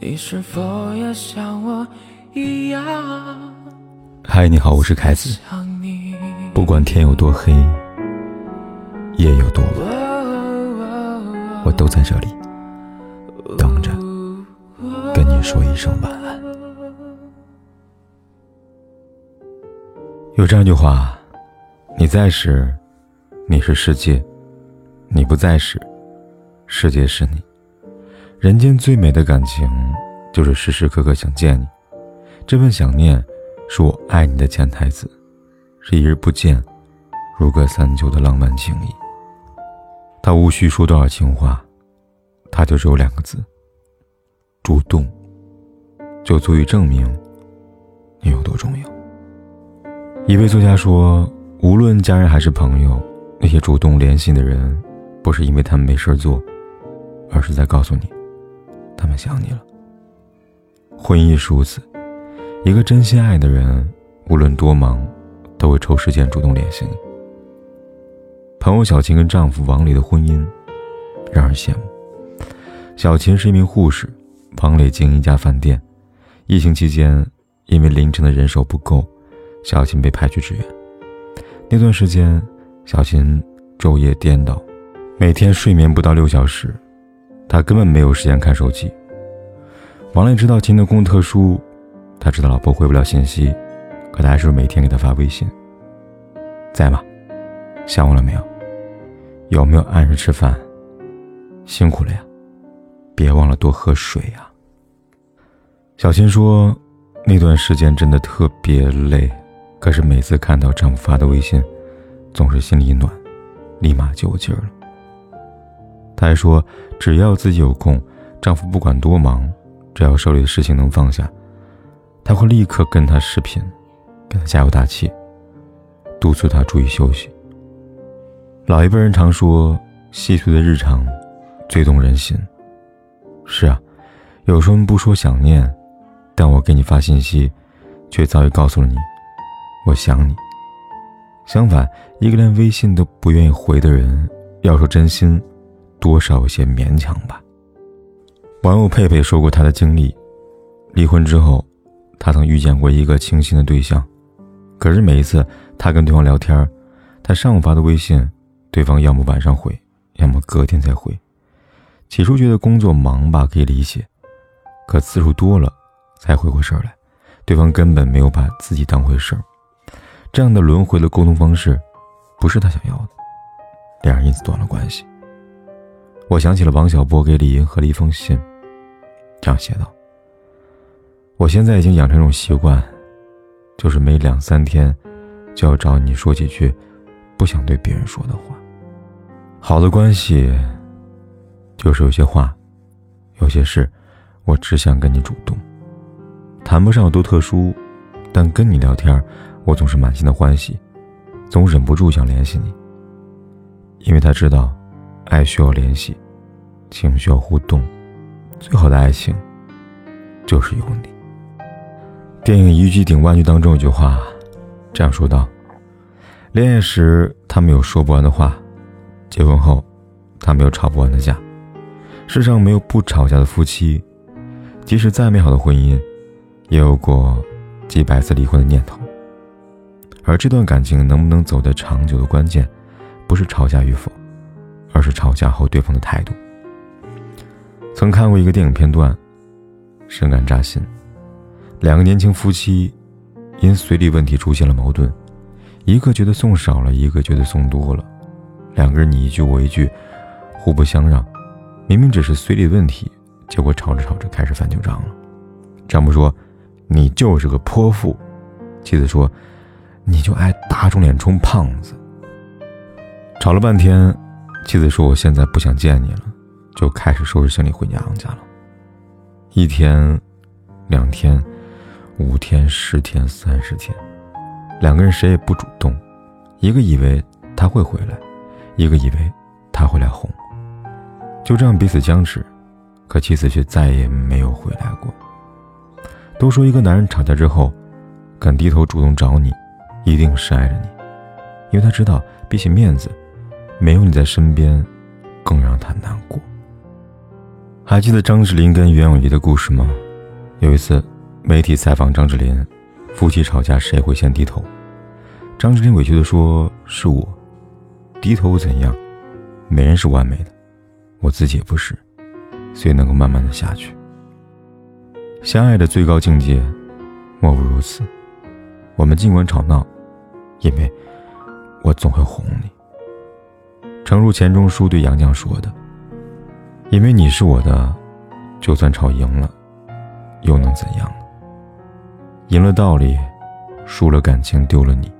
你是否也像我一样？嗨，你好，我是凯子。不管天有多黑，夜有多晚，我都在这里等着跟你说一声晚安。有这样一句话：你在时，你是世界；你不在时，世界是你。人间最美的感情，就是时时刻刻想见你。这份想念，是我爱你的潜台词，是一日不见，如隔三秋的浪漫情谊。他无需说多少情话，他就只有两个字：主动，就足以证明你有多重要。一位作家说：“无论家人还是朋友，那些主动联系的人，不是因为他们没事做，而是在告诉你。”他们想你了。婚姻亦如此，一个真心爱的人，无论多忙，都会抽时间主动联系你。朋友小琴跟丈夫王磊的婚姻，让人羡慕。小琴是一名护士，王磊经营一家饭店。疫情期间，因为凌晨的人手不够，小琴被派去支援。那段时间，小琴昼夜颠倒，每天睡眠不到六小时。他根本没有时间看手机。王磊知道秦的工特殊，他知道老婆回不了信息，可他还是每天给他发微信：“在吗？想我了没有？有没有按时吃饭？辛苦了呀，别忘了多喝水呀。”小新说：“那段时间真的特别累，可是每次看到丈夫发的微信，总是心里一暖，立马就有劲儿了。”她还说，只要自己有空，丈夫不管多忙，只要手里的事情能放下，她会立刻跟他视频，给他加油打气，督促他注意休息。老一辈人常说，细碎的日常最动人心。是啊，有时候不说想念，但我给你发信息，却早已告诉了你，我想你。相反，一个连微信都不愿意回的人，要说真心。多少有些勉强吧。网友佩佩说过她的经历：离婚之后，她曾遇见过一个倾心的对象，可是每一次她跟对方聊天，她上午发的微信，对方要么晚上回，要么隔天才回。起初觉得工作忙吧可以理解，可次数多了，才回过神来，对方根本没有把自己当回事儿。这样的轮回的沟通方式，不是他想要的，两人因此断了关系。我想起了王小波给李银河的一封信，这样写道：“我现在已经养成一种习惯，就是每两三天就要找你说几句不想对别人说的话。好的关系就是有些话，有些事，我只想跟你主动，谈不上有多特殊，但跟你聊天，我总是满心的欢喜，总忍不住想联系你，因为他知道。”爱需要联系，情需要互动，最好的爱情就是有你。电影《一句顶万句》当中有句话这样说道：“恋爱时他们有说不完的话，结婚后他们有吵不完的架。世上没有不吵架的夫妻，即使再美好的婚姻，也有过几百次离婚的念头。而这段感情能不能走得长久的关键，不是吵架与否。”而是吵架后对方的态度。曾看过一个电影片段，深感扎心。两个年轻夫妻因随礼问题出现了矛盾，一个觉得送少了，一个觉得送多了，两个人你一句我一句，互不相让。明明只是随礼问题，结果吵着吵着开始翻旧账了。丈夫说：“你就是个泼妇。”妻子说：“你就爱打肿脸充胖子。”吵了半天。妻子说：“我现在不想见你了，就开始收拾行李回娘家了。一天，两天，五天，十天，三十天，两个人谁也不主动，一个以为他会回来，一个以为他会来哄，就这样彼此僵持。可妻子却再也没有回来过。都说一个男人吵架之后，敢低头主动找你，一定是爱着你，因为他知道比起面子。”没有你在身边，更让他难过。还记得张智霖跟袁咏仪的故事吗？有一次，媒体采访张智霖，夫妻吵架谁会先低头？张智霖委屈的说：“是我，低头又怎样？没人是完美的，我自己也不是，所以能够慢慢的下去。相爱的最高境界，莫不如此。我们尽管吵闹，因为我总会哄你。诚如钱钟书对杨绛说的。”因为你是我的，就算吵赢了，又能怎样呢？赢了道理，输了感情，丢了你，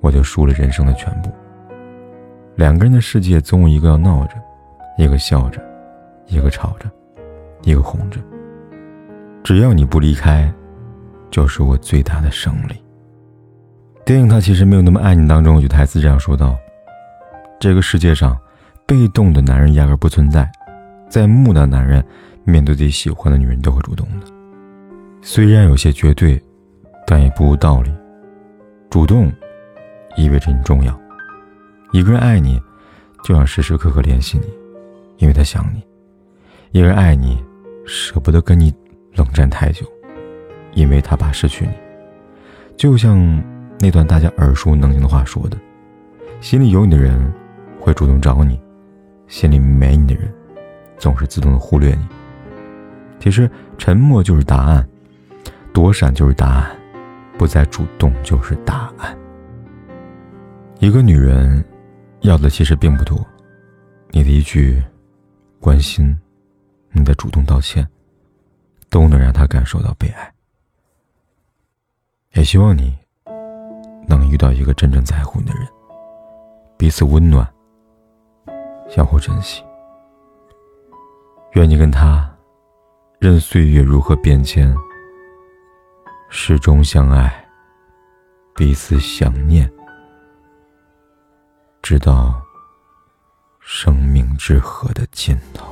我就输了人生的全部。两个人的世界，总有一个要闹着，一个笑着，一个吵着，一个哄着。只要你不离开，就是我最大的胜利。电影《他其实没有那么爱你》当中有句台词这样说道：“这个世界上，被动的男人压根不存在。”在木的男人，面对自己喜欢的女人都会主动的。虽然有些绝对，但也不无道理。主动，意味着你重要。一个人爱你，就想时时刻刻联系你，因为他想你；一个人爱你，舍不得跟你冷战太久，因为他怕失去你。就像那段大家耳熟能详的话说的：“心里有你的人，主动找你；心里没你的人。”总是自动的忽略你。其实沉默就是答案，躲闪就是答案，不再主动就是答案。一个女人要的其实并不多，你的一句关心，你的主动道歉，都能让她感受到被爱。也希望你能遇到一个真正在乎你的人，彼此温暖，相互珍惜。愿你跟他，任岁月如何变迁，始终相爱，彼此想念，直到生命之河的尽头。